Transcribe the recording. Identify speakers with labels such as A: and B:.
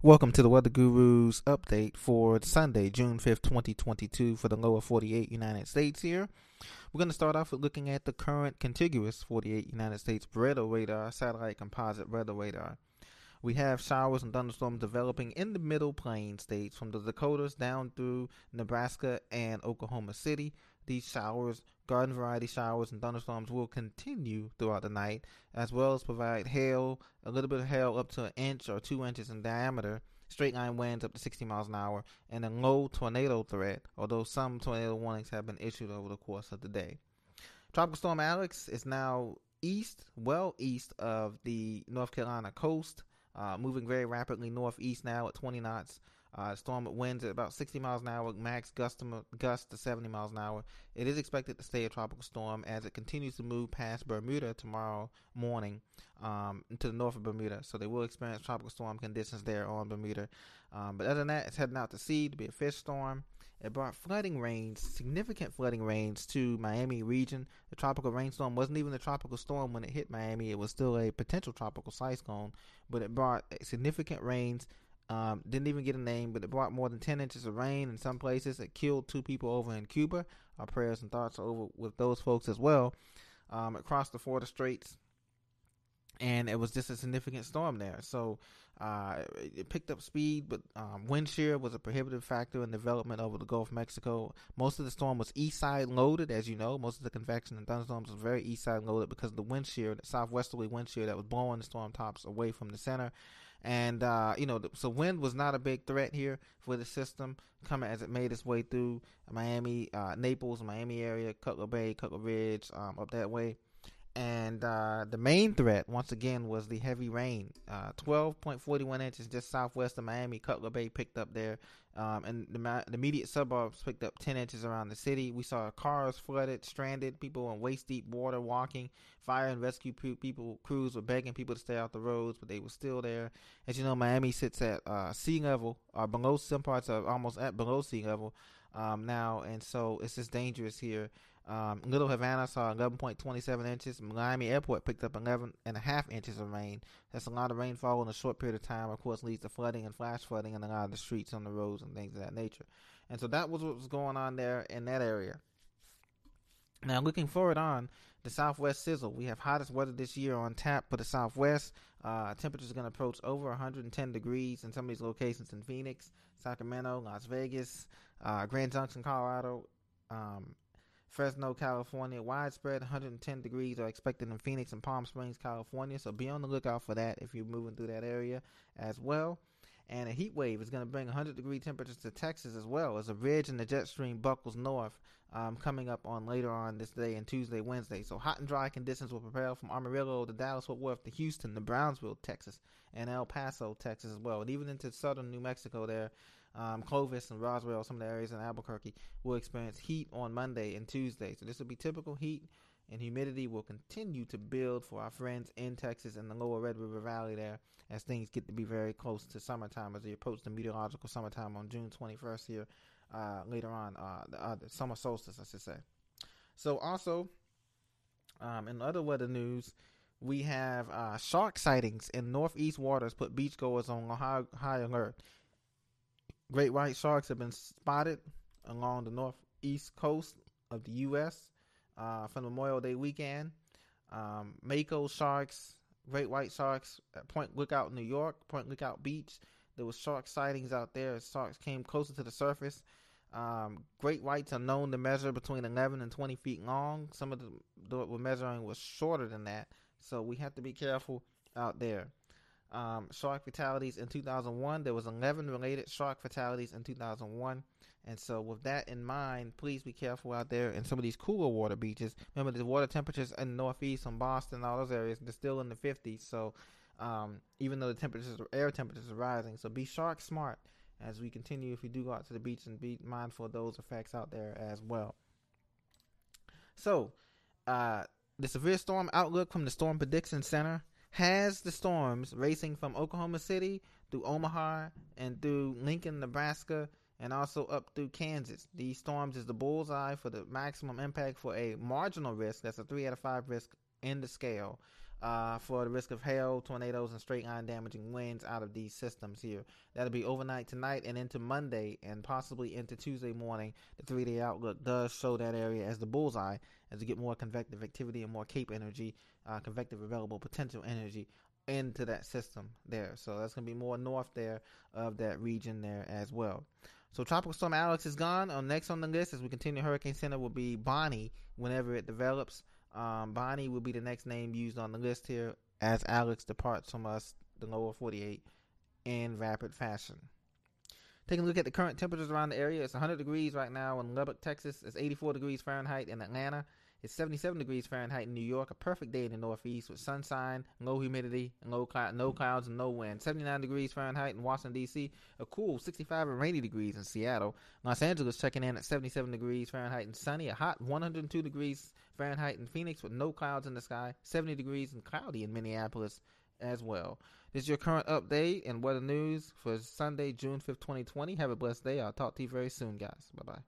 A: Welcome to the Weather Gurus update for Sunday, June 5th, 2022, for the lower 48 United States here. We're going to start off with looking at the current contiguous 48 United States weather radar, satellite composite weather radar. We have showers and thunderstorms developing in the middle plain states from the Dakotas down through Nebraska and Oklahoma City. These showers, garden variety showers and thunderstorms will continue throughout the night, as well as provide hail, a little bit of hail up to an inch or two inches in diameter, straight line winds up to 60 miles an hour, and a low tornado threat, although some tornado warnings have been issued over the course of the day. Tropical Storm Alex is now east, well east of the North Carolina coast, uh, moving very rapidly northeast now at 20 knots. Uh, storm winds at about 60 miles an hour, max gust to, gust to 70 miles an hour. It is expected to stay a tropical storm as it continues to move past Bermuda tomorrow morning um, to the north of Bermuda. So they will experience tropical storm conditions there on Bermuda. Um, but other than that, it's heading out to sea to be a fish storm. It brought flooding rains, significant flooding rains to Miami region. The tropical rainstorm wasn't even a tropical storm when it hit Miami. It was still a potential tropical cyclone, but it brought significant rains um, didn't even get a name, but it brought more than 10 inches of rain in some places. It killed two people over in Cuba. Our prayers and thoughts are over with those folks as well. Um, across the Florida Straits, and it was just a significant storm there. So uh, it picked up speed, but um, wind shear was a prohibitive factor in development over the Gulf of Mexico. Most of the storm was east side loaded, as you know. Most of the convection and thunderstorms was very east side loaded because of the wind shear, the southwesterly wind shear that was blowing the storm tops away from the center. And, uh, you know, so wind was not a big threat here for the system coming as it made its way through Miami, uh, Naples, Miami area, Cutler Bay, Cutler Ridge, um, up that way. And uh, the main threat, once again, was the heavy rain. Uh, 12.41 inches just southwest of Miami. Cutler Bay picked up there. Um, and the, the, immediate suburbs picked up 10 inches around the city. We saw cars flooded, stranded, people in waist deep water walking. Fire and rescue people, crews were begging people to stay off the roads, but they were still there. As you know, Miami sits at uh, sea level, or below, some parts are almost at below sea level um, now. And so it's just dangerous here. Um, Little Havana saw 11.27 inches. Miami Airport picked up 11 and a half inches of rain. That's a lot of rainfall in a short period of time. Of course, leads to flooding and flash flooding in a lot of the streets on the roads and things of that nature. And so that was what was going on there in that area. Now, looking forward on the Southwest sizzle, we have hottest weather this year on tap for the Southwest. Uh, temperatures are going to approach over 110 degrees in some of these locations in Phoenix, Sacramento, Las Vegas, uh, Grand Junction, Colorado. Um, Fresno, California, widespread 110 degrees are expected in Phoenix and Palm Springs, California. So be on the lookout for that if you're moving through that area as well. And a heat wave is going to bring 100 degree temperatures to Texas as well as a ridge in the jet stream buckles north um, coming up on later on this day and Tuesday, Wednesday. So hot and dry conditions will prevail from Amarillo to Dallas, Fort Worth to Houston to Brownsville, Texas, and El Paso, Texas as well. And even into southern New Mexico there um, Clovis and Roswell, some of the areas in Albuquerque, will experience heat on Monday and Tuesday. So this will be typical heat, and humidity will continue to build for our friends in Texas and the lower Red River Valley there as things get to be very close to summertime as we approach the meteorological summertime on June 21st here uh, later on, uh, the, uh, summer solstice, I should say. So also, um, in other weather news, we have uh, shark sightings in northeast waters put beachgoers on high, high alert. Great white sharks have been spotted along the northeast coast of the U.S. Uh, from Memorial Day weekend. Um, Mako sharks, great white sharks at Point Lookout, New York, Point Lookout Beach. There was shark sightings out there sharks came closer to the surface. Um, great whites are known to measure between 11 and 20 feet long. Some of them were measuring was shorter than that, so we have to be careful out there um, shark fatalities in 2001. There was 11 related shark fatalities in 2001. And so, with that in mind, please be careful out there in some of these cooler water beaches. Remember, the water temperatures in the Northeast, from Boston, all those areas, they're still in the 50s. So, um, even though the temperatures, air temperatures are rising, so be shark smart as we continue. If you do go out to the beach, and be mindful of those effects out there as well. So, uh, the severe storm outlook from the Storm Prediction Center has the storms racing from Oklahoma City through Omaha and through Lincoln, Nebraska, and also up through Kansas. These storms is the bullseye for the maximum impact for a marginal risk. That's a three out of five risk in the scale uh, for the risk of hail, tornadoes, and straight line damaging winds out of these systems here. That'll be overnight tonight and into Monday and possibly into Tuesday morning. The three day outlook does show that area as the bullseye as we get more convective activity and more CAPE energy, uh, convective available potential energy into that system there. So that's going to be more north there of that region there as well. So Tropical Storm Alex is gone. On next on the list as we continue Hurricane Center will be Bonnie whenever it develops. Um, Bonnie will be the next name used on the list here as Alex departs from us, the lower 48, in rapid fashion. Taking a look at the current temperatures around the area, it's 100 degrees right now in Lubbock, Texas. It's 84 degrees Fahrenheit in Atlanta. It's 77 degrees Fahrenheit in New York. A perfect day in the Northeast with sunshine, low humidity, low no clouds and no wind. 79 degrees Fahrenheit in Washington D.C. A cool 65 and rainy degrees in Seattle. Los Angeles checking in at 77 degrees Fahrenheit and sunny. A hot 102 degrees Fahrenheit in Phoenix with no clouds in the sky. 70 degrees and cloudy in Minneapolis as well. This is your current update and weather news for Sunday, June 5th, 2020. Have a blessed day. I'll talk to you very soon, guys. Bye bye.